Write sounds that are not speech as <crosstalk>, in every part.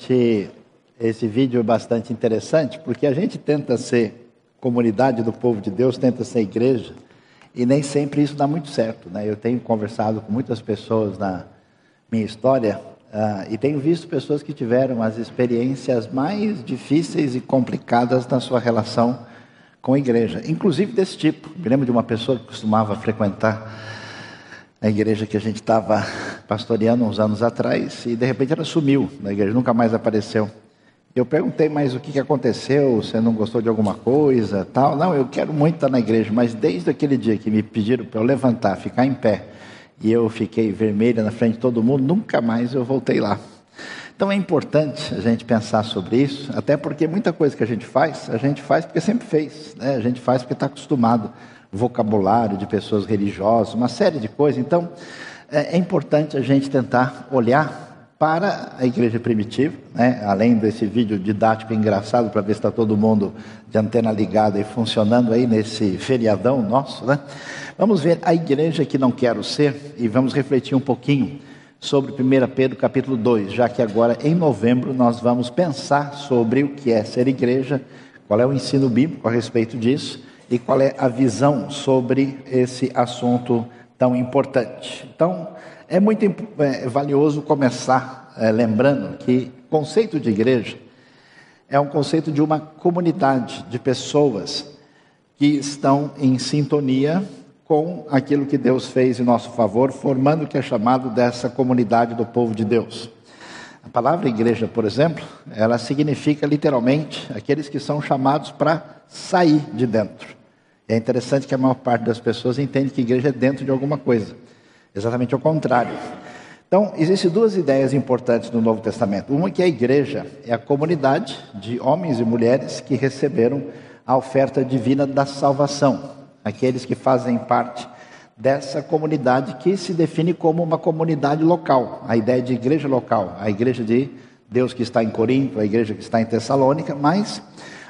gente esse vídeo é bastante interessante porque a gente tenta ser comunidade do povo de Deus, tenta ser igreja e nem sempre isso dá muito certo, né? Eu tenho conversado com muitas pessoas na minha história uh, e tenho visto pessoas que tiveram as experiências mais difíceis e complicadas na sua relação com a igreja, inclusive desse tipo. Me lembro de uma pessoa que costumava frequentar a igreja que a gente estava pastoreando uns anos atrás e de repente ela sumiu na igreja, nunca mais apareceu. Eu perguntei, mas o que aconteceu? Você não gostou de alguma coisa? Tal? Não, eu quero muito estar na igreja, mas desde aquele dia que me pediram para eu levantar, ficar em pé, e eu fiquei vermelha na frente de todo mundo, nunca mais eu voltei lá. Então é importante a gente pensar sobre isso, até porque muita coisa que a gente faz, a gente faz porque sempre fez, né? a gente faz porque está acostumado vocabulário de pessoas religiosas, uma série de coisas. Então, é, é importante a gente tentar olhar para a igreja primitiva, né? além desse vídeo didático engraçado para ver se está todo mundo de antena ligada e funcionando aí nesse feriadão nosso, né? Vamos ver a igreja que não quero ser e vamos refletir um pouquinho sobre 1 Pedro capítulo 2, já que agora em novembro nós vamos pensar sobre o que é ser igreja, qual é o ensino bíblico a respeito disso e qual é a visão sobre esse assunto tão importante. Então, é muito é, valioso começar é, lembrando que conceito de igreja é um conceito de uma comunidade de pessoas que estão em sintonia com aquilo que Deus fez em nosso favor, formando o que é chamado dessa comunidade do povo de Deus. A palavra igreja, por exemplo, ela significa literalmente aqueles que são chamados para sair de dentro. É interessante que a maior parte das pessoas entende que igreja é dentro de alguma coisa. Exatamente ao contrário. Então, existem duas ideias importantes no Novo Testamento. Uma que a igreja é a comunidade de homens e mulheres que receberam a oferta divina da salvação. Aqueles que fazem parte dessa comunidade que se define como uma comunidade local. A ideia de igreja local, a igreja de Deus que está em Corinto, a igreja que está em Tessalônica, mas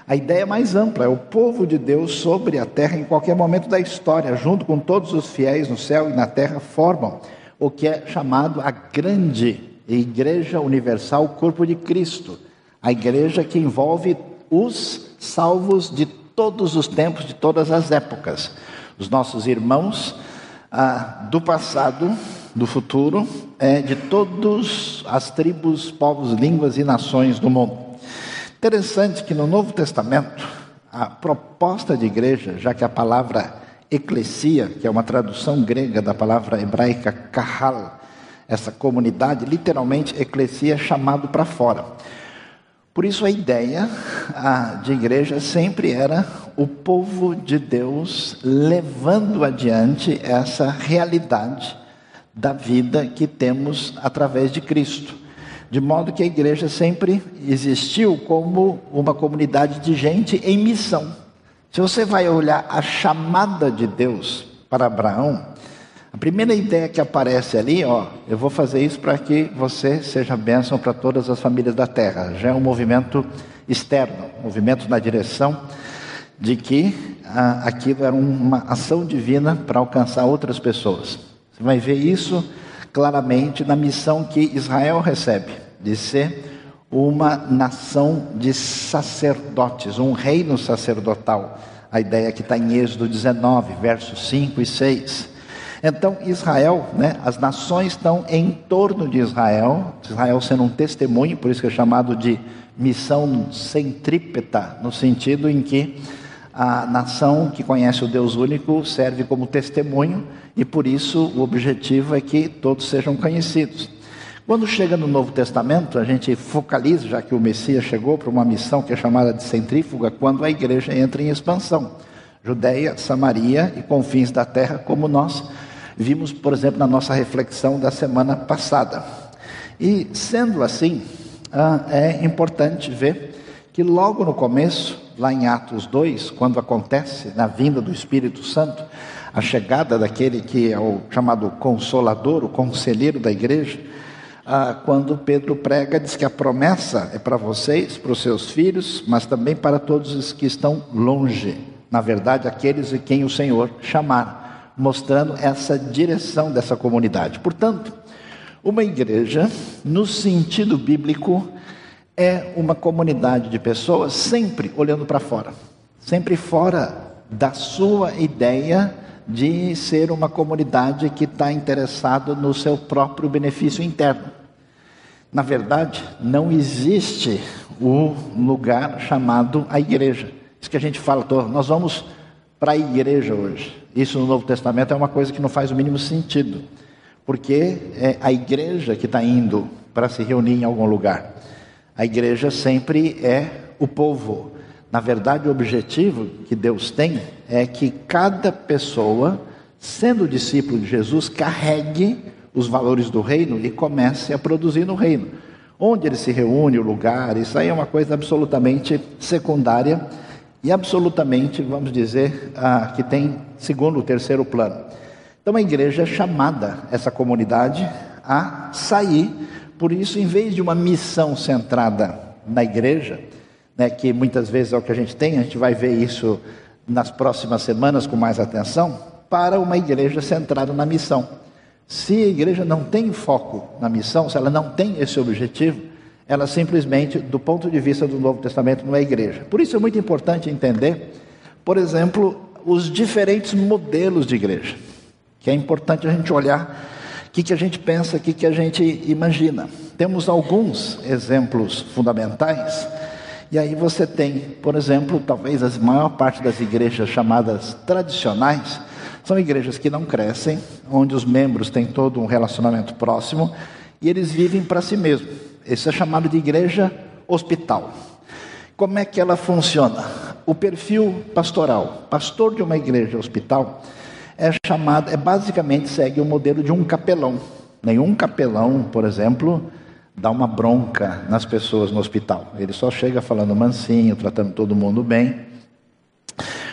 a ideia mais ampla é o povo de Deus sobre a terra em qualquer momento da história, junto com todos os fiéis no céu e na terra, formam o que é chamado a grande Igreja Universal, corpo de Cristo. A igreja que envolve os salvos de todos os tempos, de todas as épocas. Os nossos irmãos ah, do passado, do futuro, é, de todas as tribos, povos, línguas e nações do mundo. Interessante que no Novo Testamento, a proposta de igreja, já que a palavra eclesia, que é uma tradução grega da palavra hebraica kahal, essa comunidade, literalmente eclesia é chamado para fora. Por isso a ideia de igreja sempre era o povo de Deus levando adiante essa realidade da vida que temos através de Cristo. De modo que a igreja sempre existiu como uma comunidade de gente em missão. Se você vai olhar a chamada de Deus para Abraão, a primeira ideia que aparece ali, ó, eu vou fazer isso para que você seja bênção para todas as famílias da terra. Já é um movimento externo, um movimento na direção de que ah, aquilo era uma ação divina para alcançar outras pessoas. Você vai ver isso claramente na missão que Israel recebe, de ser uma nação de sacerdotes, um reino sacerdotal. A ideia que está em Êxodo 19, versos 5 e 6. Então, Israel, né, as nações estão em torno de Israel, Israel sendo um testemunho, por isso que é chamado de missão centrípeta, no sentido em que a nação que conhece o Deus único serve como testemunho e por isso o objetivo é que todos sejam conhecidos. Quando chega no Novo Testamento, a gente focaliza, já que o Messias chegou para uma missão que é chamada de centrífuga, quando a igreja entra em expansão. Judeia, Samaria e confins da terra, como nós vimos, por exemplo, na nossa reflexão da semana passada. E sendo assim, ah, é importante ver que logo no começo, lá em Atos 2, quando acontece na vinda do Espírito Santo, a chegada daquele que é o chamado consolador, o conselheiro da igreja, ah, quando Pedro prega, diz que a promessa é para vocês, para os seus filhos, mas também para todos os que estão longe. Na verdade, aqueles de quem o Senhor chamar, mostrando essa direção dessa comunidade. Portanto, uma igreja, no sentido bíblico, é uma comunidade de pessoas sempre olhando para fora, sempre fora da sua ideia de ser uma comunidade que está interessado no seu próprio benefício interno. Na verdade, não existe o lugar chamado a igreja. Isso que a gente fala, nós vamos para a igreja hoje. Isso no Novo Testamento é uma coisa que não faz o mínimo sentido, porque é a igreja que está indo para se reunir em algum lugar. A igreja sempre é o povo. Na verdade, o objetivo que Deus tem é que cada pessoa, sendo discípulo de Jesus, carregue os valores do reino e comece a produzir no reino. Onde ele se reúne, o lugar, isso aí é uma coisa absolutamente secundária e absolutamente, vamos dizer, ah, que tem segundo, terceiro plano. Então a igreja é chamada, essa comunidade, a sair. Por isso, em vez de uma missão centrada na igreja, né, que muitas vezes é o que a gente tem, a gente vai ver isso nas próximas semanas com mais atenção, para uma igreja centrada na missão. Se a igreja não tem foco na missão, se ela não tem esse objetivo, ela simplesmente, do ponto de vista do Novo Testamento, não é igreja. Por isso é muito importante entender, por exemplo, os diferentes modelos de igreja, que é importante a gente olhar o que, que a gente pensa, o que, que a gente imagina. Temos alguns exemplos fundamentais, e aí você tem, por exemplo, talvez a maior parte das igrejas chamadas tradicionais, são igrejas que não crescem, onde os membros têm todo um relacionamento próximo e eles vivem para si mesmos. Isso é chamado de igreja hospital. Como é que ela funciona? O perfil pastoral, pastor de uma igreja hospital, é chamado, é basicamente segue o modelo de um capelão. Nenhum capelão, por exemplo, dá uma bronca nas pessoas no hospital. Ele só chega falando mansinho, tratando todo mundo bem.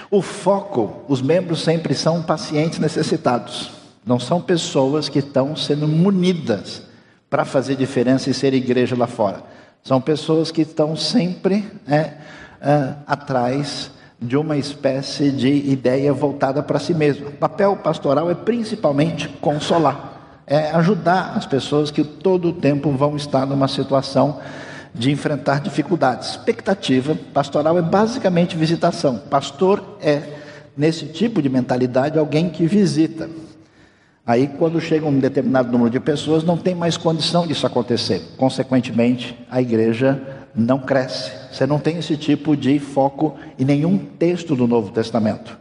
O foco, os membros sempre são pacientes necessitados. Não são pessoas que estão sendo munidas para fazer diferença e ser igreja lá fora. São pessoas que estão sempre é, é, atrás de uma espécie de ideia voltada para si mesmo. O papel pastoral é principalmente consolar, é ajudar as pessoas que todo o tempo vão estar numa situação de enfrentar dificuldades. Expectativa pastoral é basicamente visitação. Pastor é, nesse tipo de mentalidade, alguém que visita. Aí, quando chega um determinado número de pessoas, não tem mais condição disso acontecer. Consequentemente, a igreja não cresce. Você não tem esse tipo de foco em nenhum texto do Novo Testamento.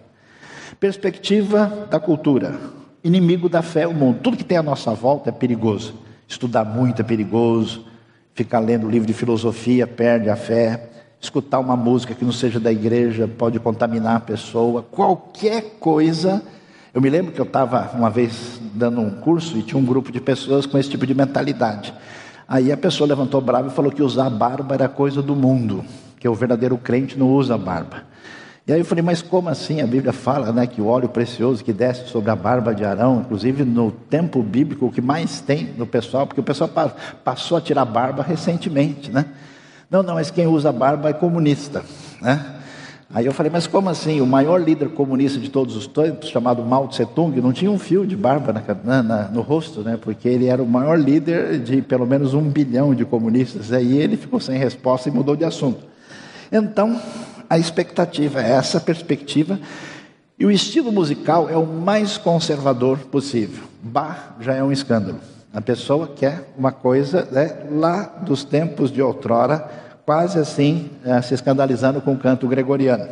Perspectiva da cultura. Inimigo da fé, o mundo. Tudo que tem à nossa volta é perigoso. Estudar muito é perigoso. Ficar lendo livro de filosofia perde a fé. Escutar uma música que não seja da igreja pode contaminar a pessoa. Qualquer coisa eu me lembro que eu estava uma vez dando um curso e tinha um grupo de pessoas com esse tipo de mentalidade. Aí a pessoa levantou brava e falou que usar barba era coisa do mundo, que o verdadeiro crente não usa barba. E aí eu falei, mas como assim? A Bíblia fala né, que o óleo precioso que desce sobre a barba de Arão, inclusive no tempo bíblico, o que mais tem no pessoal, porque o pessoal passou a tirar barba recentemente, né? Não, não, mas quem usa barba é comunista, né? Aí eu falei, mas como assim? O maior líder comunista de todos os tempos, chamado Mao Tse Tung, não tinha um fio de barba na, na, no rosto, né? porque ele era o maior líder de pelo menos um bilhão de comunistas. Aí ele ficou sem resposta e mudou de assunto. Então, a expectativa é essa perspectiva. E o estilo musical é o mais conservador possível. Bach já é um escândalo. A pessoa quer uma coisa né, lá dos tempos de outrora quase assim, é, se escandalizando com o canto gregoriano.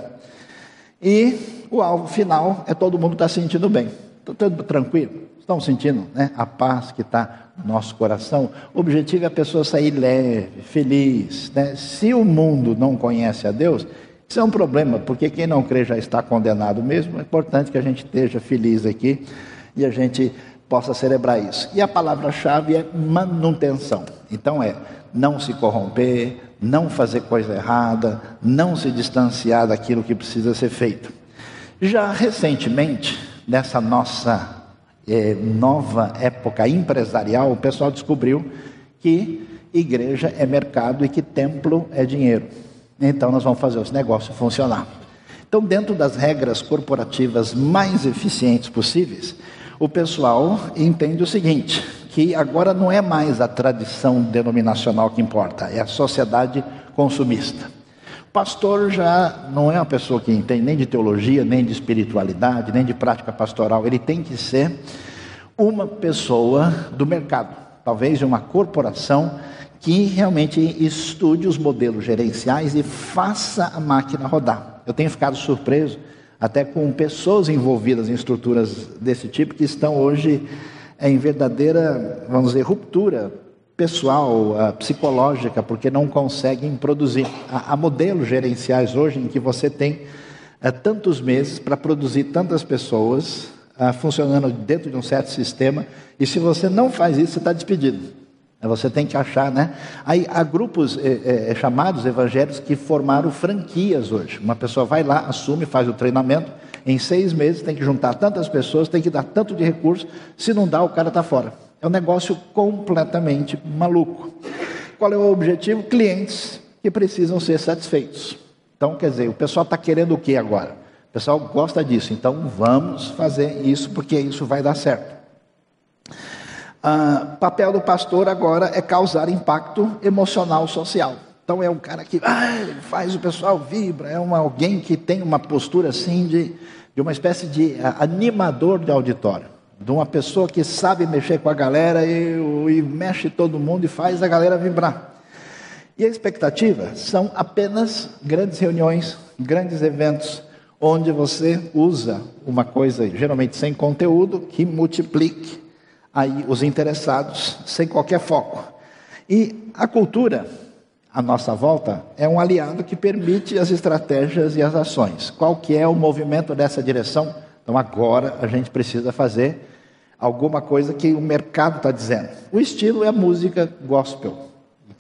E o alvo final é todo mundo estar tá sentindo bem. Está tudo tranquilo? Estão sentindo né, a paz que está no nosso coração? O objetivo é a pessoa sair leve, feliz. Né? Se o mundo não conhece a Deus, isso é um problema, porque quem não crê já está condenado mesmo. É importante que a gente esteja feliz aqui e a gente possa celebrar isso. E a palavra-chave é manutenção. Então é não se corromper, não fazer coisa errada, não se distanciar daquilo que precisa ser feito. Já recentemente, nessa nossa é, nova época empresarial, o pessoal descobriu que igreja é mercado e que templo é dinheiro. Então nós vamos fazer esse negócio funcionar. Então, dentro das regras corporativas mais eficientes possíveis, o pessoal entende o seguinte: que agora não é mais a tradição denominacional que importa, é a sociedade consumista. O pastor já não é uma pessoa que entende nem de teologia, nem de espiritualidade, nem de prática pastoral, ele tem que ser uma pessoa do mercado, talvez de uma corporação que realmente estude os modelos gerenciais e faça a máquina rodar. Eu tenho ficado surpreso até com pessoas envolvidas em estruturas desse tipo que estão hoje em verdadeira, vamos dizer, ruptura pessoal, psicológica, porque não conseguem produzir. Há, modelos gerenciais hoje em que você tem eh, tantos meses para produzir tantas pessoas ah, funcionando dentro de um certo sistema, e se você não faz isso, você está despedido. Você tem que achar, né? Aí há grupos é, é, chamados evangélicos que formaram franquias hoje. Uma pessoa vai lá, assume, faz o treinamento, em seis meses tem que juntar tantas pessoas, tem que dar tanto de recurso, se não dá, o cara está fora. É um negócio completamente maluco. Qual é o objetivo? Clientes que precisam ser satisfeitos. Então, quer dizer, o pessoal está querendo o que agora? O pessoal gosta disso, então vamos fazer isso porque isso vai dar certo. Ah, papel do pastor agora é causar impacto emocional social. Então é um cara que ah, faz o pessoal vibra, é uma, alguém que tem uma postura assim de, de uma espécie de uh, animador de auditório, de uma pessoa que sabe mexer com a galera e, e mexe todo mundo e faz a galera vibrar. E a expectativa são apenas grandes reuniões, grandes eventos, onde você usa uma coisa geralmente sem conteúdo que multiplique aí os interessados sem qualquer foco. E a cultura, à nossa volta, é um aliado que permite as estratégias e as ações. Qual que é o movimento dessa direção? Então agora a gente precisa fazer alguma coisa que o mercado está dizendo. O estilo é a música gospel,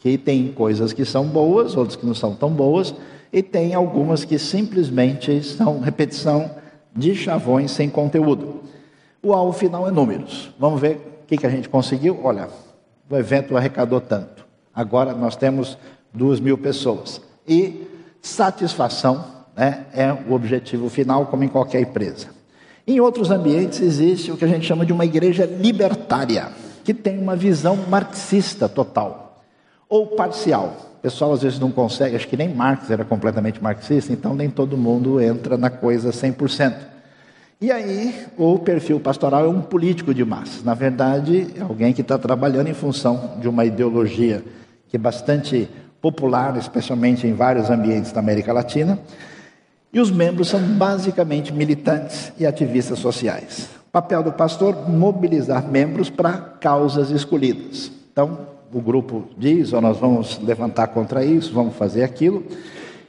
que tem coisas que são boas, outras que não são tão boas, e tem algumas que simplesmente são repetição de chavões sem conteúdo. O alvo final é números. Vamos ver o que, que a gente conseguiu. Olha, o evento arrecadou tanto. Agora nós temos duas mil pessoas. E satisfação né, é o objetivo final, como em qualquer empresa. Em outros ambientes existe o que a gente chama de uma igreja libertária, que tem uma visão marxista total, ou parcial. O pessoal às vezes não consegue, acho que nem Marx era completamente marxista, então nem todo mundo entra na coisa 100%. E aí, o perfil pastoral é um político de massa. Na verdade, é alguém que está trabalhando em função de uma ideologia que é bastante popular, especialmente em vários ambientes da América Latina. E os membros são basicamente militantes e ativistas sociais. O papel do pastor: mobilizar membros para causas escolhidas. Então, o grupo diz: oh, nós vamos levantar contra isso, vamos fazer aquilo.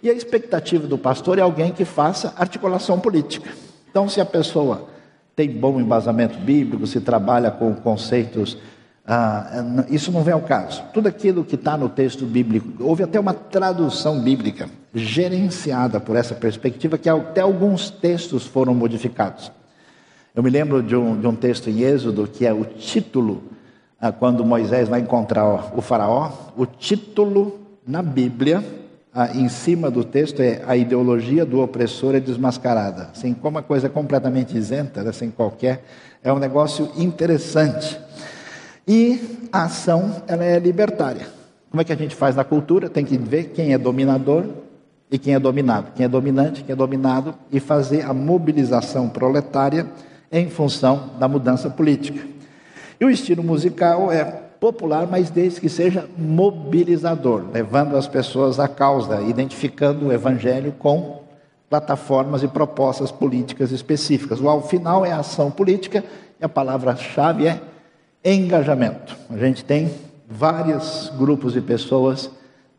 E a expectativa do pastor é alguém que faça articulação política. Então, se a pessoa tem bom embasamento bíblico, se trabalha com conceitos, ah, isso não vem ao caso. Tudo aquilo que está no texto bíblico, houve até uma tradução bíblica gerenciada por essa perspectiva, que até alguns textos foram modificados. Eu me lembro de um, de um texto em Êxodo que é o título, ah, quando Moisés vai encontrar o Faraó, o título na Bíblia em cima do texto é a ideologia do opressor é desmascarada. Assim, como uma coisa completamente isenta, né, sem qualquer, é um negócio interessante. E a ação, ela é libertária. Como é que a gente faz na cultura? Tem que ver quem é dominador e quem é dominado. Quem é dominante, quem é dominado e fazer a mobilização proletária em função da mudança política. E o estilo musical é popular, mas desde que seja mobilizador, levando as pessoas à causa, identificando o evangelho com plataformas e propostas políticas específicas. O final é ação política e a palavra-chave é engajamento. A gente tem vários grupos de pessoas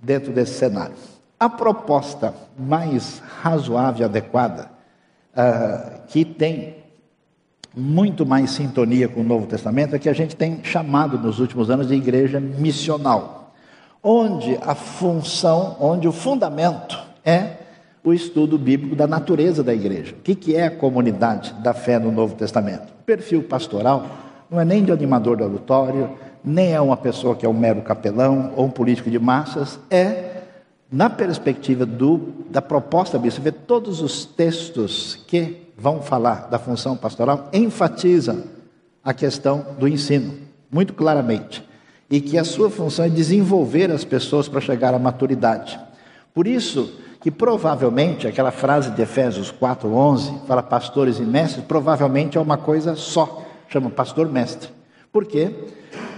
dentro desse cenário. A proposta mais razoável e adequada, uh, que tem muito mais sintonia com o Novo Testamento é que a gente tem chamado nos últimos anos de igreja missional, onde a função, onde o fundamento é o estudo bíblico da natureza da igreja. O que é a comunidade da fé no Novo Testamento? O perfil pastoral não é nem de animador do auditório, nem é uma pessoa que é um mero capelão ou um político de massas, é na perspectiva do, da proposta bíblica, você vê todos os textos que vão falar da função pastoral enfatizam a questão do ensino, muito claramente, e que a sua função é desenvolver as pessoas para chegar à maturidade. Por isso que provavelmente aquela frase de Efésios 4:11 fala pastores e mestres, provavelmente é uma coisa só, chama pastor mestre. Por quê?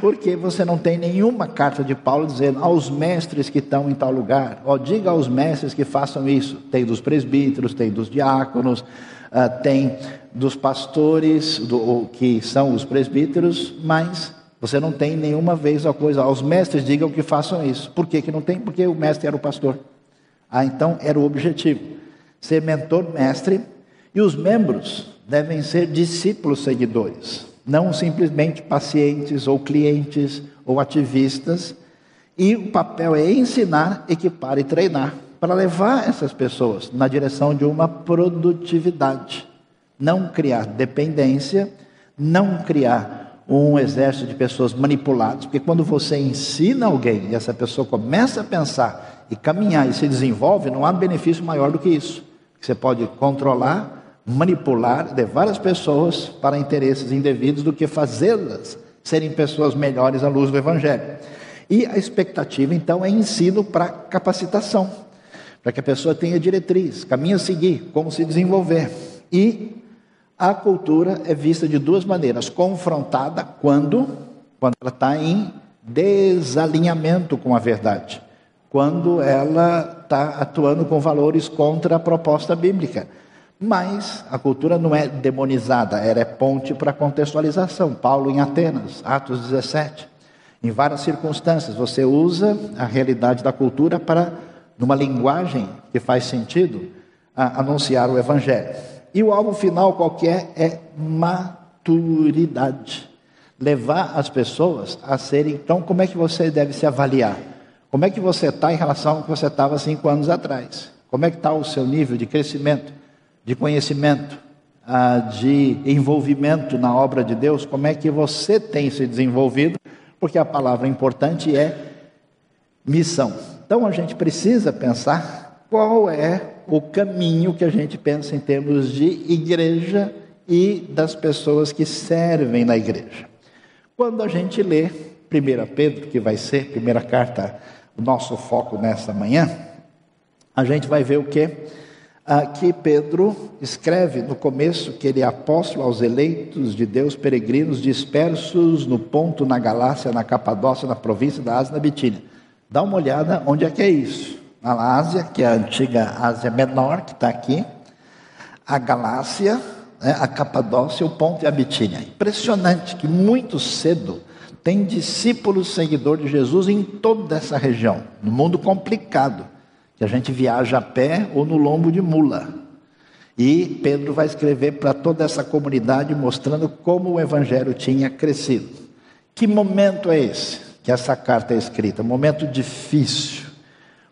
Porque você não tem nenhuma carta de Paulo dizendo aos mestres que estão em tal lugar, ó, diga aos mestres que façam isso. Tem dos presbíteros, tem dos diáconos, uh, tem dos pastores, do, que são os presbíteros, mas você não tem nenhuma vez a coisa, aos mestres digam que façam isso. Por que, que não tem? Porque o mestre era o pastor. Ah, então era o objetivo. Ser mentor, mestre, e os membros devem ser discípulos seguidores, não simplesmente pacientes ou clientes ou ativistas. E o papel é ensinar, equipar e treinar para levar essas pessoas na direção de uma produtividade. Não criar dependência, não criar um exército de pessoas manipuladas, porque quando você ensina alguém e essa pessoa começa a pensar e caminhar e se desenvolve, não há benefício maior do que isso. Você pode controlar, manipular, levar as pessoas para interesses indevidos do que fazê-las serem pessoas melhores à luz do Evangelho. E a expectativa, então, é ensino para capacitação para que a pessoa tenha diretriz, caminho a seguir, como se desenvolver. E a cultura é vista de duas maneiras: confrontada quando, quando ela está em desalinhamento com a verdade, quando ela está atuando com valores contra a proposta bíblica. Mas a cultura não é demonizada, ela é ponte para contextualização. Paulo em Atenas, Atos 17. Em várias circunstâncias, você usa a realidade da cultura para numa linguagem que faz sentido, anunciar o Evangelho. E o alvo final qualquer é maturidade. Levar as pessoas a serem. Então, como é que você deve se avaliar? Como é que você está em relação ao que você estava cinco anos atrás? Como é que está o seu nível de crescimento, de conhecimento, ah, de envolvimento na obra de Deus? Como é que você tem se desenvolvido? Porque a palavra importante é missão. Então a gente precisa pensar qual é o caminho que a gente pensa em termos de igreja e das pessoas que servem na igreja. Quando a gente lê 1 Pedro, que vai ser a primeira carta, o nosso foco nessa manhã, a gente vai ver o que? Aqui Pedro escreve no começo que ele é apóstolo aos eleitos de Deus, peregrinos dispersos no ponto, na Galácia, na Capadócia, na província da Ásia, na Bitínia. Dá uma olhada onde é que é isso. Na Ásia, que é a antiga Ásia Menor, que está aqui, a Galácia, né, a Capadócia, o Ponto e a Bitínia. Impressionante que muito cedo tem discípulos seguidores de Jesus em toda essa região, no mundo complicado, que a gente viaja a pé ou no lombo de mula. E Pedro vai escrever para toda essa comunidade mostrando como o evangelho tinha crescido. Que momento é esse? Que essa carta é escrita, momento difícil,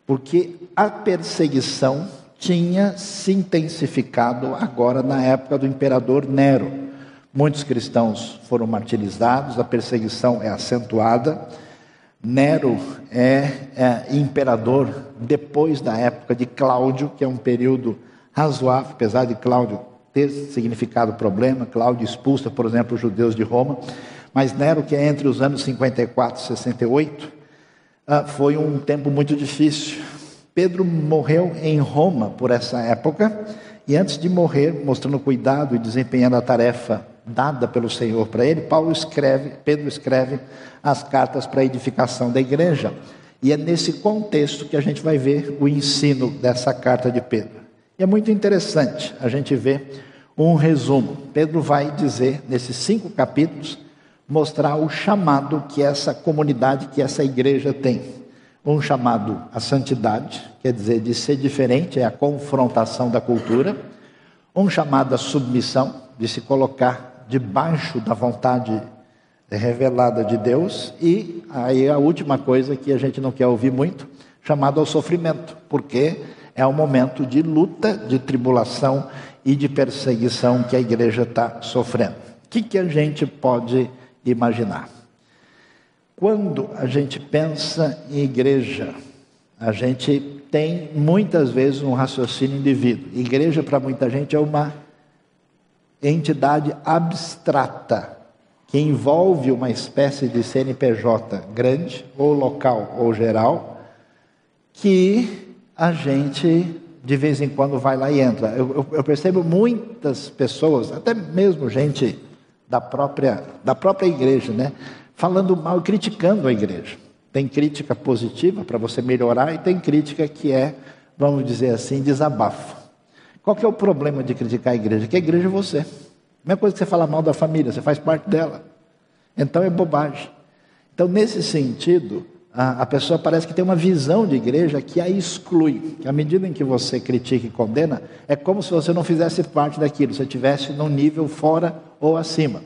porque a perseguição tinha se intensificado agora na época do imperador Nero. Muitos cristãos foram martirizados, a perseguição é acentuada. Nero é, é imperador depois da época de Cláudio, que é um período razoável, apesar de Cláudio ter significado problema. Cláudio expulsa, por exemplo, os judeus de Roma. Mas Nero, que é entre os anos 54 e 68, ah, foi um tempo muito difícil. Pedro morreu em Roma por essa época, e antes de morrer, mostrando cuidado e desempenhando a tarefa dada pelo Senhor para ele, Paulo escreve, Pedro escreve as cartas para a edificação da igreja. E é nesse contexto que a gente vai ver o ensino dessa carta de Pedro. E é muito interessante a gente ver um resumo. Pedro vai dizer, nesses cinco capítulos, mostrar o chamado que essa comunidade, que essa igreja tem. Um chamado à santidade, quer dizer, de ser diferente, é a confrontação da cultura. Um chamado à submissão, de se colocar debaixo da vontade revelada de Deus. E aí a última coisa que a gente não quer ouvir muito, chamado ao sofrimento, porque é um momento de luta, de tribulação e de perseguição que a igreja está sofrendo. O que, que a gente pode imaginar. Quando a gente pensa em igreja, a gente tem muitas vezes um raciocínio indivíduo. Igreja para muita gente é uma entidade abstrata, que envolve uma espécie de CNPJ grande, ou local ou geral, que a gente de vez em quando vai lá e entra. Eu, eu, percebo muitas pessoas, até mesmo gente da própria, da própria igreja, né? falando mal, criticando a igreja. Tem crítica positiva para você melhorar e tem crítica que é, vamos dizer assim, desabafo. Qual que é o problema de criticar a igreja? Que a igreja é você. A mesma coisa que você fala mal da família, você faz parte dela. Então é bobagem. Então, nesse sentido, a, a pessoa parece que tem uma visão de igreja que a exclui. Que à medida em que você critica e condena, é como se você não fizesse parte daquilo, se estivesse num nível fora ou acima.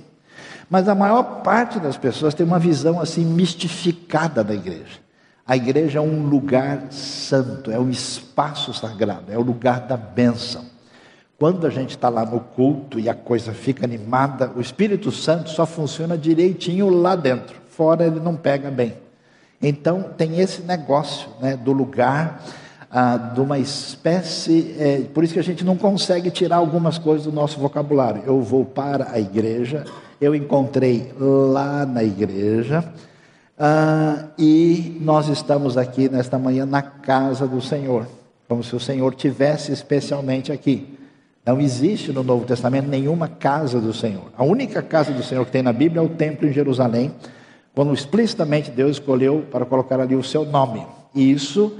Mas a maior parte das pessoas tem uma visão assim mistificada da igreja. A igreja é um lugar santo, é um espaço sagrado, é o lugar da bênção. Quando a gente está lá no culto e a coisa fica animada, o Espírito Santo só funciona direitinho lá dentro, fora ele não pega bem. Então tem esse negócio né, do lugar, ah, de uma espécie, é, por isso que a gente não consegue tirar algumas coisas do nosso vocabulário. Eu vou para a igreja, eu encontrei lá na igreja, ah, e nós estamos aqui nesta manhã na casa do Senhor, como se o Senhor tivesse especialmente aqui. Não existe no Novo Testamento nenhuma casa do Senhor. A única casa do Senhor que tem na Bíblia é o templo em Jerusalém, quando explicitamente Deus escolheu para colocar ali o seu nome. Isso,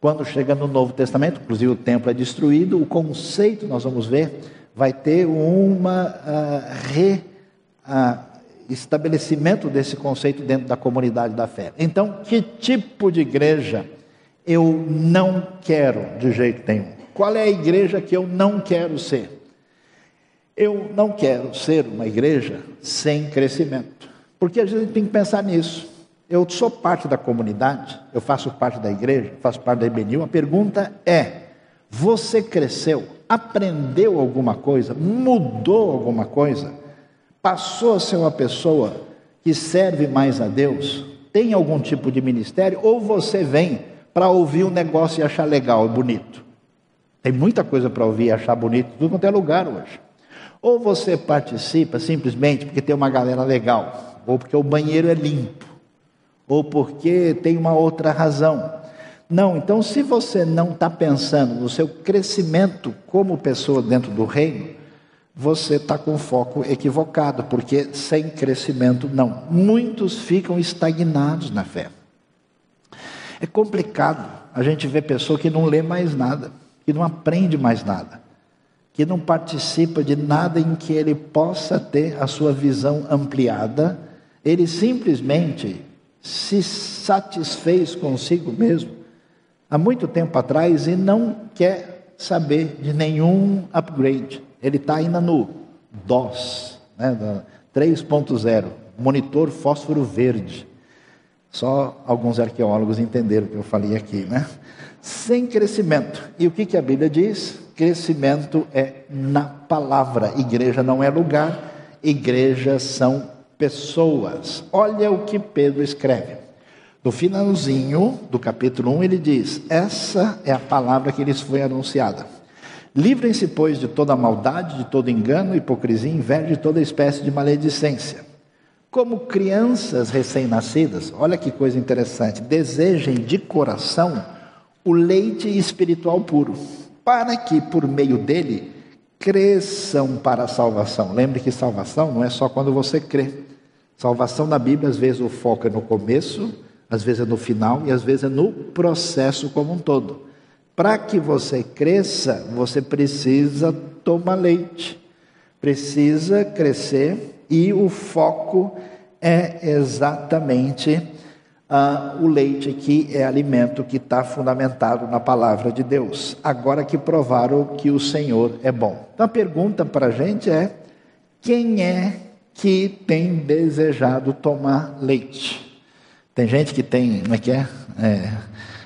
quando chega no Novo Testamento, inclusive o templo é destruído, o conceito, nós vamos ver, vai ter uma uh, re ah, desse conceito dentro da comunidade da fé. Então, que tipo de igreja eu não quero de jeito nenhum? Qual é a igreja que eu não quero ser? Eu não quero ser uma igreja sem crescimento, porque a gente tem que pensar nisso. Eu sou parte da comunidade, eu faço parte da igreja, faço parte da IBNU. A pergunta é: você cresceu, aprendeu alguma coisa, mudou alguma coisa? passou a ser uma pessoa que serve mais a Deus, tem algum tipo de ministério, ou você vem para ouvir um negócio e achar legal, bonito. Tem muita coisa para ouvir e achar bonito, tudo quanto é lugar hoje. Ou você participa simplesmente porque tem uma galera legal, ou porque o banheiro é limpo, ou porque tem uma outra razão. Não, então se você não está pensando no seu crescimento como pessoa dentro do reino, você está com foco equivocado, porque sem crescimento não. Muitos ficam estagnados na fé. É complicado a gente ver pessoa que não lê mais nada, que não aprende mais nada, que não participa de nada em que ele possa ter a sua visão ampliada, ele simplesmente se satisfez consigo mesmo há muito tempo atrás e não quer saber de nenhum upgrade. Ele está ainda no DOS, né, 3.0, monitor fósforo verde. Só alguns arqueólogos entenderam o que eu falei aqui, né? Sem crescimento. E o que, que a Bíblia diz? Crescimento é na palavra. Igreja não é lugar, igrejas são pessoas. Olha o que Pedro escreve. No finalzinho do capítulo 1, ele diz: Essa é a palavra que lhes foi anunciada. Livrem-se, pois, de toda maldade, de todo engano, hipocrisia, inveja e toda espécie de maledicência. Como crianças recém-nascidas, olha que coisa interessante, desejem de coração o leite espiritual puro, para que por meio dele cresçam para a salvação. Lembre que salvação não é só quando você crê. Salvação na Bíblia, às vezes o foco é no começo, às vezes é no final e às vezes é no processo como um todo. Para que você cresça, você precisa tomar leite, precisa crescer e o foco é exatamente uh, o leite que é alimento que está fundamentado na palavra de Deus. Agora que provaram que o Senhor é bom. Então a pergunta para a gente é: quem é que tem desejado tomar leite? Tem gente que tem, como é que é? é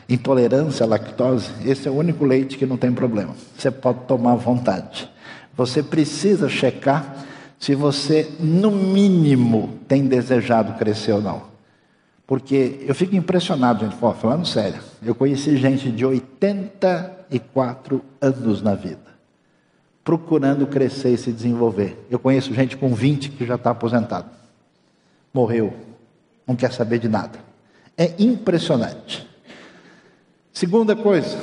intolerância à lactose, esse é o único leite que não tem problema. Você pode tomar à vontade. Você precisa checar se você, no mínimo, tem desejado crescer ou não. Porque eu fico impressionado, gente, falando sério. Eu conheci gente de 84 anos na vida, procurando crescer e se desenvolver. Eu conheço gente com 20 que já está aposentado. morreu, não quer saber de nada. É impressionante. Segunda coisa,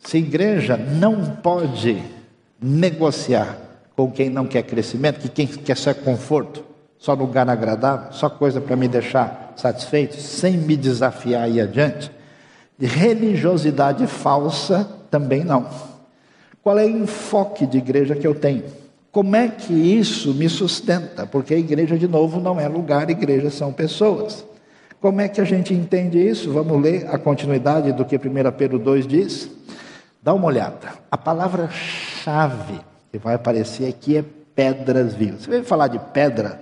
se a igreja não pode negociar com quem não quer crescimento, que quem quer só conforto, só lugar agradável, só coisa para me deixar satisfeito, sem me desafiar e adiante, religiosidade falsa também não. Qual é o enfoque de igreja que eu tenho? Como é que isso me sustenta? Porque a igreja, de novo, não é lugar, igreja são pessoas. Como é que a gente entende isso? Vamos ler a continuidade do que 1 Pedro 2 diz? Dá uma olhada. A palavra-chave que vai aparecer aqui é pedras vivas. Você veio falar de pedra,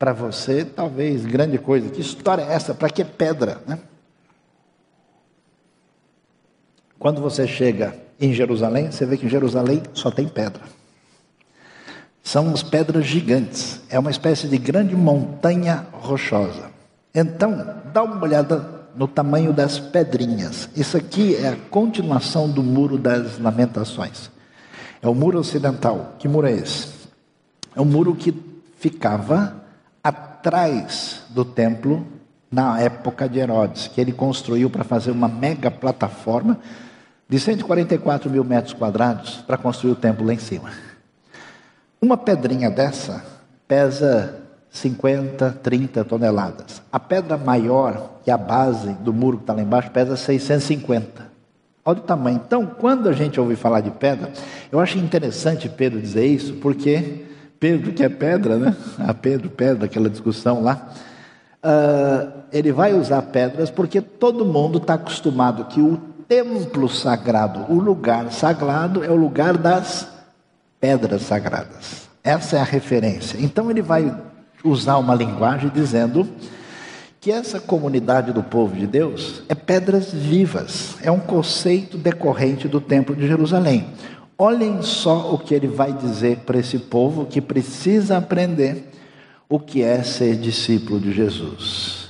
para você, talvez grande coisa. Que história é essa? Para que pedra? Né? Quando você chega em Jerusalém, você vê que em Jerusalém só tem pedra. São umas pedras gigantes. É uma espécie de grande montanha rochosa. Então, dá uma olhada no tamanho das pedrinhas. Isso aqui é a continuação do muro das lamentações. É o muro ocidental. Que muro é esse? É um muro que ficava atrás do templo na época de Herodes, que ele construiu para fazer uma mega plataforma de 144 mil metros quadrados para construir o templo lá em cima. Uma pedrinha dessa pesa 50, 30 toneladas. A pedra maior, que é a base do muro que está lá embaixo, pesa 650. Olha o tamanho. Então, quando a gente ouve falar de pedra, eu acho interessante Pedro dizer isso, porque Pedro, que é pedra, né? A Pedro, pedra, aquela discussão lá. Uh, ele vai usar pedras porque todo mundo está acostumado que o templo sagrado, o lugar sagrado, é o lugar das pedras sagradas. Essa é a referência. Então ele vai usar uma linguagem dizendo que essa comunidade do povo de Deus é pedras vivas, é um conceito decorrente do Templo de Jerusalém. Olhem só o que ele vai dizer para esse povo que precisa aprender o que é ser discípulo de Jesus.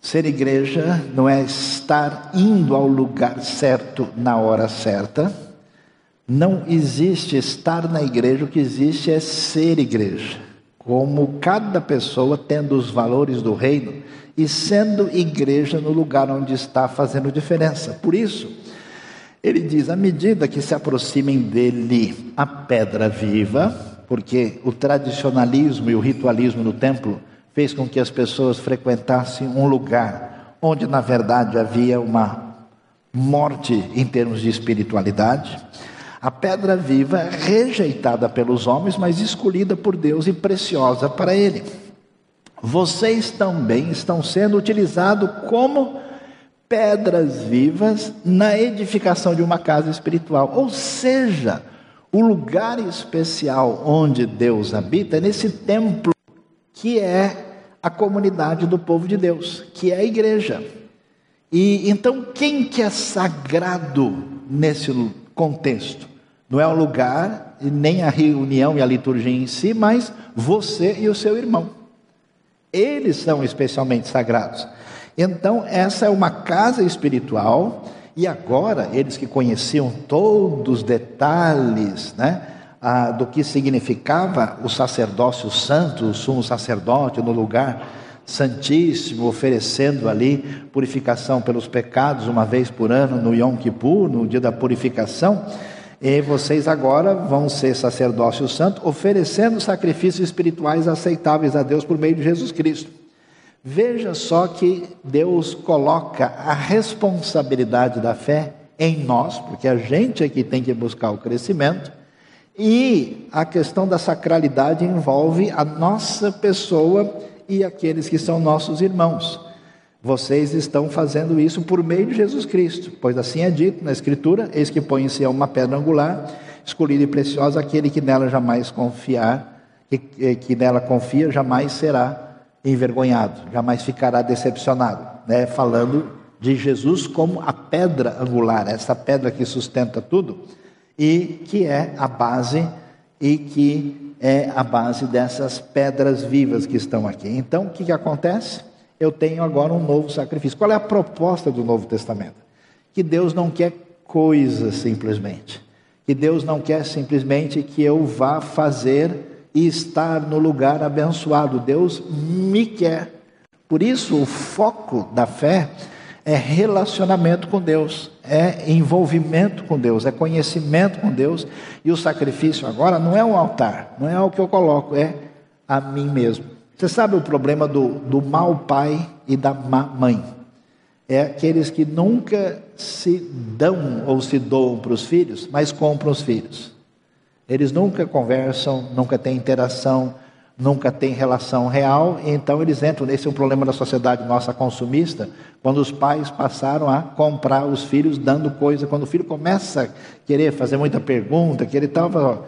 Ser igreja não é estar indo ao lugar certo na hora certa. Não existe estar na igreja, o que existe é ser igreja como cada pessoa tendo os valores do reino e sendo igreja no lugar onde está fazendo diferença. Por isso, ele diz: à medida que se aproximem dele a pedra viva, porque o tradicionalismo e o ritualismo no templo fez com que as pessoas frequentassem um lugar onde, na verdade, havia uma morte em termos de espiritualidade. A pedra viva é rejeitada pelos homens, mas escolhida por Deus e preciosa para Ele. Vocês também estão sendo utilizados como pedras vivas na edificação de uma casa espiritual. Ou seja, o lugar especial onde Deus habita é nesse templo que é a comunidade do povo de Deus, que é a igreja. E então quem que é sagrado nesse contexto? Não é o lugar, nem a reunião e a liturgia em si, mas você e o seu irmão. Eles são especialmente sagrados. Então, essa é uma casa espiritual, e agora, eles que conheciam todos os detalhes né, do que significava o sacerdócio santo, o sumo sacerdote no lugar santíssimo, oferecendo ali purificação pelos pecados uma vez por ano no Yom Kippur, no dia da purificação. E vocês agora vão ser sacerdócio santo, oferecendo sacrifícios espirituais aceitáveis a Deus por meio de Jesus Cristo. Veja só que Deus coloca a responsabilidade da fé em nós, porque a gente é que tem que buscar o crescimento, e a questão da sacralidade envolve a nossa pessoa e aqueles que são nossos irmãos. Vocês estão fazendo isso por meio de Jesus Cristo, pois assim é dito na Escritura: eis que põe em si uma pedra angular, escolhida e preciosa, aquele que nela jamais confiar, que, que nela confia, jamais será envergonhado, jamais ficará decepcionado. Né? Falando de Jesus como a pedra angular, essa pedra que sustenta tudo e que é a base e que é a base dessas pedras vivas que estão aqui. Então, o que, que acontece? eu tenho agora um novo sacrifício. Qual é a proposta do Novo Testamento? Que Deus não quer coisas simplesmente. Que Deus não quer simplesmente que eu vá fazer e estar no lugar abençoado. Deus me quer. Por isso, o foco da fé é relacionamento com Deus, é envolvimento com Deus, é conhecimento com Deus. E o sacrifício agora não é um altar, não é o que eu coloco, é a mim mesmo. Você sabe o problema do, do mau pai e da má mãe? É aqueles que nunca se dão ou se doam para os filhos, mas compram os filhos. Eles nunca conversam, nunca têm interação, nunca têm relação real, então eles entram nesse é um problema da sociedade nossa consumista, quando os pais passaram a comprar os filhos dando coisa, quando o filho começa a querer fazer muita pergunta, que ele estava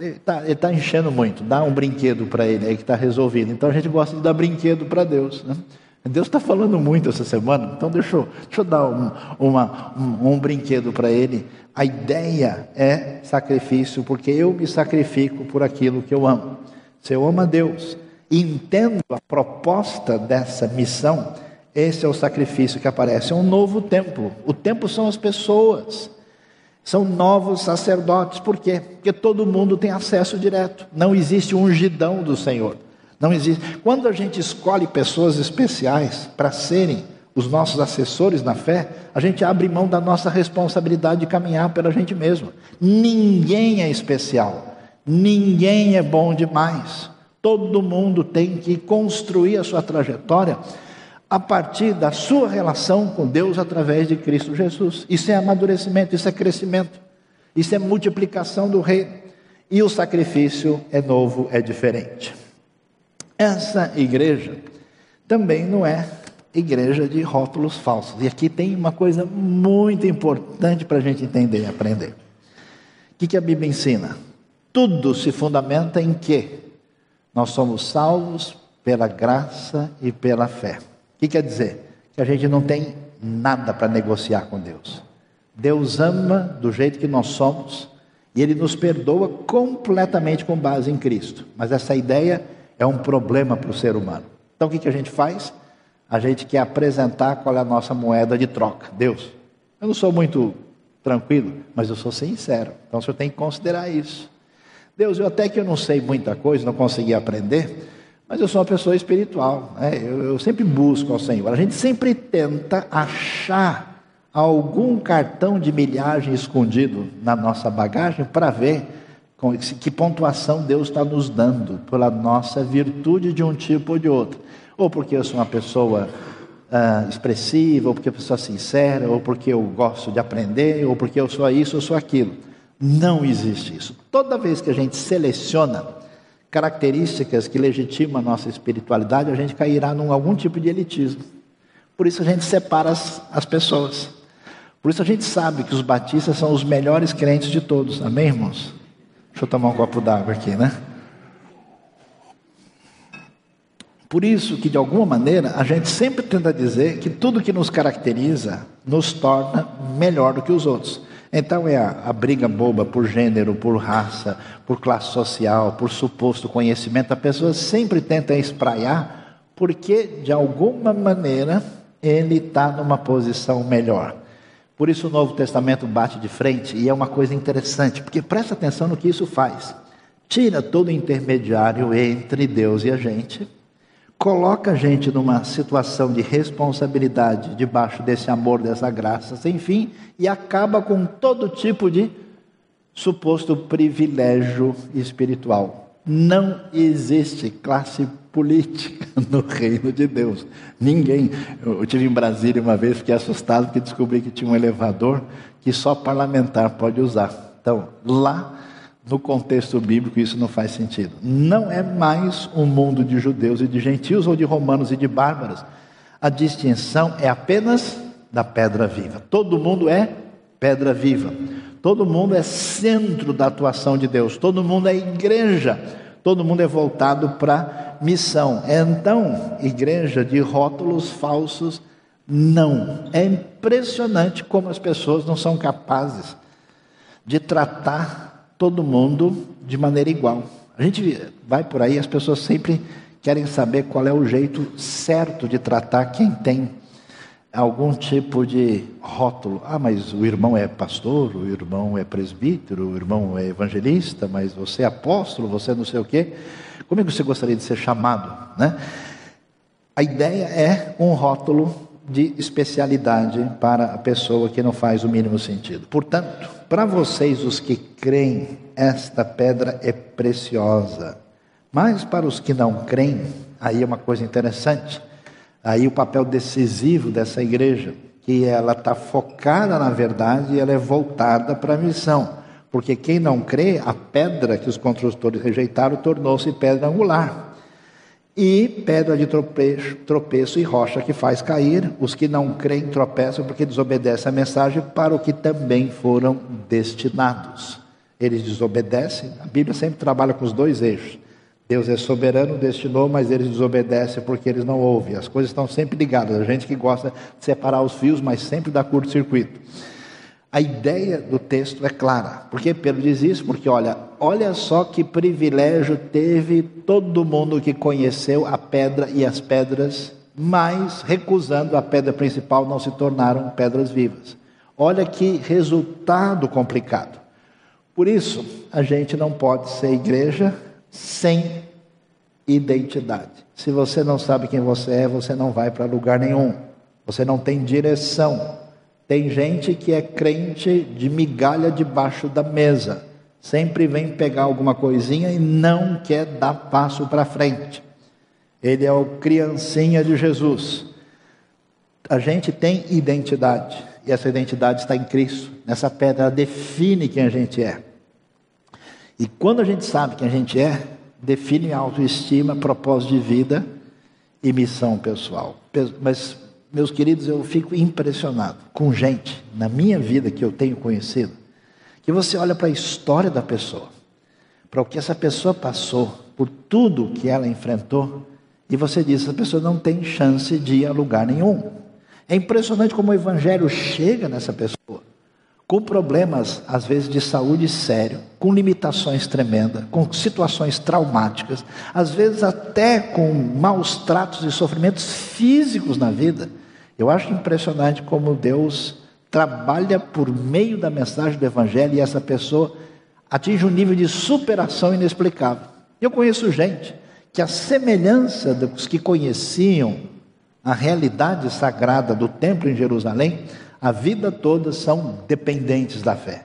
ele está tá enchendo muito, dá um brinquedo para ele aí que está resolvido. Então a gente gosta de dar brinquedo para Deus. Né? Deus está falando muito essa semana, então deixa eu, deixa eu dar um, uma, um, um brinquedo para ele. A ideia é sacrifício, porque eu me sacrifico por aquilo que eu amo. Se eu amo a Deus e entendo a proposta dessa missão, esse é o sacrifício que aparece. É um novo templo. O templo são as pessoas. São novos sacerdotes. Por quê? Porque todo mundo tem acesso direto. Não existe ungidão do Senhor. Não existe. Quando a gente escolhe pessoas especiais para serem os nossos assessores na fé, a gente abre mão da nossa responsabilidade de caminhar pela gente mesmo. Ninguém é especial. Ninguém é bom demais. Todo mundo tem que construir a sua trajetória a partir da sua relação com Deus através de Cristo Jesus. Isso é amadurecimento, isso é crescimento, isso é multiplicação do reino. E o sacrifício é novo, é diferente. Essa igreja também não é igreja de rótulos falsos. E aqui tem uma coisa muito importante para a gente entender e aprender. O que, que a Bíblia ensina? Tudo se fundamenta em que nós somos salvos pela graça e pela fé. O que quer dizer? Que a gente não tem nada para negociar com Deus. Deus ama do jeito que nós somos e Ele nos perdoa completamente com base em Cristo. Mas essa ideia é um problema para o ser humano. Então o que, que a gente faz? A gente quer apresentar qual é a nossa moeda de troca. Deus, eu não sou muito tranquilo, mas eu sou sincero. Então o senhor tem que considerar isso. Deus, eu até que eu não sei muita coisa, não consegui aprender, mas eu sou uma pessoa espiritual. Né? Eu, eu sempre busco ao Senhor. A gente sempre tenta achar algum cartão de milhagem escondido na nossa bagagem para ver que pontuação Deus está nos dando pela nossa virtude de um tipo ou de outro. Ou porque eu sou uma pessoa ah, expressiva, ou porque eu sou sincera, ou porque eu gosto de aprender, ou porque eu sou isso, ou sou aquilo. Não existe isso. Toda vez que a gente seleciona características que legitimam a nossa espiritualidade, a gente cairá em algum tipo de elitismo. Por isso a gente separa as, as pessoas. Por isso a gente sabe que os batistas são os melhores crentes de todos. Amém, irmãos? Deixa eu tomar um copo d'água aqui, né? Por isso que, de alguma maneira, a gente sempre tenta dizer que tudo que nos caracteriza nos torna melhor do que os outros. Então é a, a, briga boba por gênero, por raça, por classe social, por suposto conhecimento. A pessoa sempre tenta espraiar porque, de alguma maneira, ele está numa posição melhor. Por isso o Novo Testamento bate de frente e é uma coisa interessante, porque presta atenção no que isso faz. Tira todo intermediário entre Deus e a gente, coloca a gente numa situação de responsabilidade debaixo desse amor, dessa graça, sem fim, e acaba com todo tipo de suposto privilégio espiritual. Não existe classe política <laughs> no reino de Deus. Ninguém. Eu tive em Brasília uma vez, fiquei assustado porque descobri que tinha um elevador que só parlamentar pode usar. Então, lá no contexto bíblico, isso não faz sentido. Não é mais um mundo de judeus e de gentios ou de romanos e de bárbaros. A distinção é apenas da pedra viva. Todo mundo é pedra viva. Todo mundo é centro da atuação de Deus. Todo mundo é igreja. Todo mundo é voltado para missão. Então, igreja de rótulos falsos, não. É impressionante como as pessoas não são capazes de tratar todo mundo de maneira igual. A gente vai por aí, as pessoas sempre querem saber qual é o jeito certo de tratar quem tem algum tipo de rótulo. Ah, mas o irmão é pastor, o irmão é presbítero, o irmão é evangelista, mas você é apóstolo, você é não sei o quê. Como é que você gostaria de ser chamado? Né? A ideia é um rótulo de especialidade para a pessoa que não faz o mínimo sentido. Portanto, para vocês, os que creem, esta pedra é preciosa. Mas para os que não creem, aí é uma coisa interessante. Aí o papel decisivo dessa igreja, que ela está focada na verdade e ela é voltada para a missão. Porque quem não crê, a pedra que os construtores rejeitaram tornou-se pedra angular e pedra de tropeço, tropeço e rocha que faz cair. Os que não creem tropeçam porque desobedecem a mensagem para o que também foram destinados. Eles desobedecem, a Bíblia sempre trabalha com os dois eixos. Deus é soberano, destinou, mas eles desobedecem porque eles não ouvem. As coisas estão sempre ligadas. A gente que gosta de separar os fios, mas sempre dá curto-circuito. A ideia do texto é clara. Por que Pedro diz isso? Porque olha, olha só que privilégio teve todo mundo que conheceu a pedra e as pedras, mas recusando a pedra principal não se tornaram pedras vivas. Olha que resultado complicado. Por isso, a gente não pode ser igreja sem identidade. Se você não sabe quem você é, você não vai para lugar nenhum. Você não tem direção. Tem gente que é crente de migalha debaixo da mesa, sempre vem pegar alguma coisinha e não quer dar passo para frente. Ele é o criancinha de Jesus. A gente tem identidade, e essa identidade está em Cristo. Nessa pedra ela define quem a gente é. E quando a gente sabe quem a gente é, define autoestima, propósito de vida e missão pessoal. Mas meus queridos, eu fico impressionado com gente na minha vida que eu tenho conhecido, que você olha para a história da pessoa, para o que essa pessoa passou, por tudo que ela enfrentou, e você diz: essa pessoa não tem chance de ir a lugar nenhum. É impressionante como o evangelho chega nessa pessoa, com problemas, às vezes, de saúde sério, com limitações tremendas, com situações traumáticas, às vezes até com maus tratos e sofrimentos físicos na vida. Eu acho impressionante como Deus trabalha por meio da mensagem do Evangelho e essa pessoa atinge um nível de superação inexplicável. Eu conheço gente que, a semelhança dos que conheciam a realidade sagrada do templo em Jerusalém, a vida toda são dependentes da fé,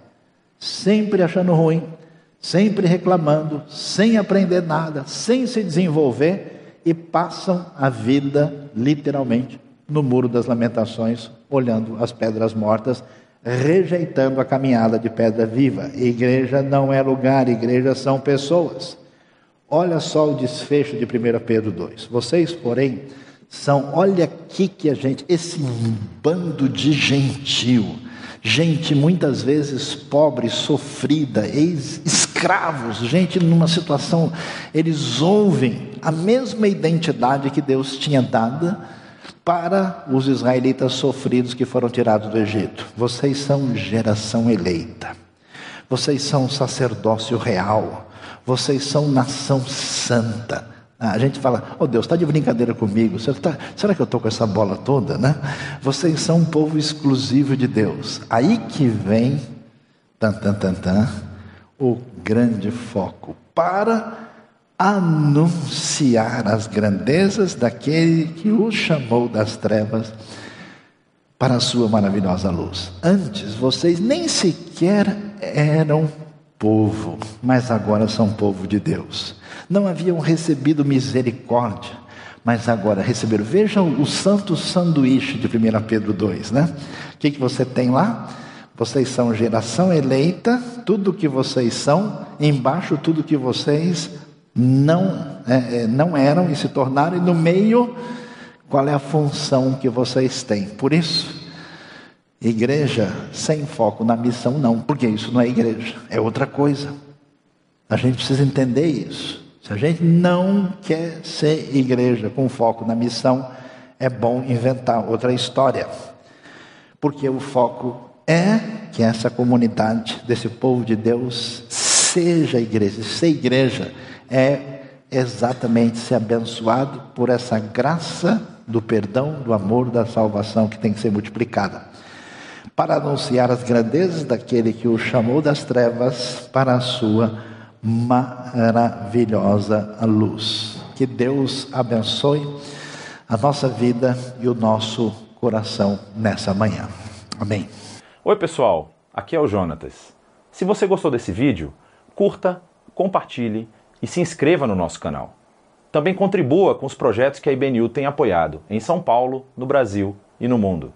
sempre achando ruim, sempre reclamando, sem aprender nada, sem se desenvolver e passam a vida literalmente no Muro das Lamentações, olhando as pedras mortas, rejeitando a caminhada de pedra viva. Igreja não é lugar, igreja são pessoas. Olha só o desfecho de 1 Pedro 2. Vocês, porém, são, olha aqui que a gente, esse bando de gentil, gente muitas vezes pobre, sofrida, escravos, gente numa situação, eles ouvem a mesma identidade que Deus tinha dada para os israelitas sofridos que foram tirados do Egito. Vocês são geração eleita. Vocês são sacerdócio real. Vocês são nação santa. A gente fala, oh Deus, está de brincadeira comigo? Tá, será que eu estou com essa bola toda, né? Vocês são um povo exclusivo de Deus. Aí que vem, tan, tan, tan, tan, o grande foco para anunciar as grandezas daquele que o chamou das trevas para a sua maravilhosa luz. Antes vocês nem sequer eram povo, mas agora são povo de Deus. Não haviam recebido misericórdia, mas agora receberam. Vejam o santo sanduíche de 1 Pedro 2, né? O que, que você tem lá? Vocês são geração eleita, tudo que vocês são, embaixo tudo que vocês não, é, é, não eram e se tornaram, e no meio, qual é a função que vocês têm. Por isso, igreja sem foco na missão, não, porque isso não é igreja, é outra coisa. A gente precisa entender isso. Se a gente não quer ser igreja com foco na missão, é bom inventar outra história. Porque o foco é que essa comunidade, desse povo de Deus, seja igreja. Ser igreja é exatamente ser abençoado por essa graça do perdão, do amor, da salvação que tem que ser multiplicada. Para anunciar as grandezas daquele que o chamou das trevas para a sua maravilhosa luz. Que Deus abençoe a nossa vida e o nosso coração nessa manhã. Amém. Oi, pessoal. Aqui é o Jonatas. Se você gostou desse vídeo, curta, compartilhe e se inscreva no nosso canal. Também contribua com os projetos que a IBNU tem apoiado em São Paulo, no Brasil e no mundo.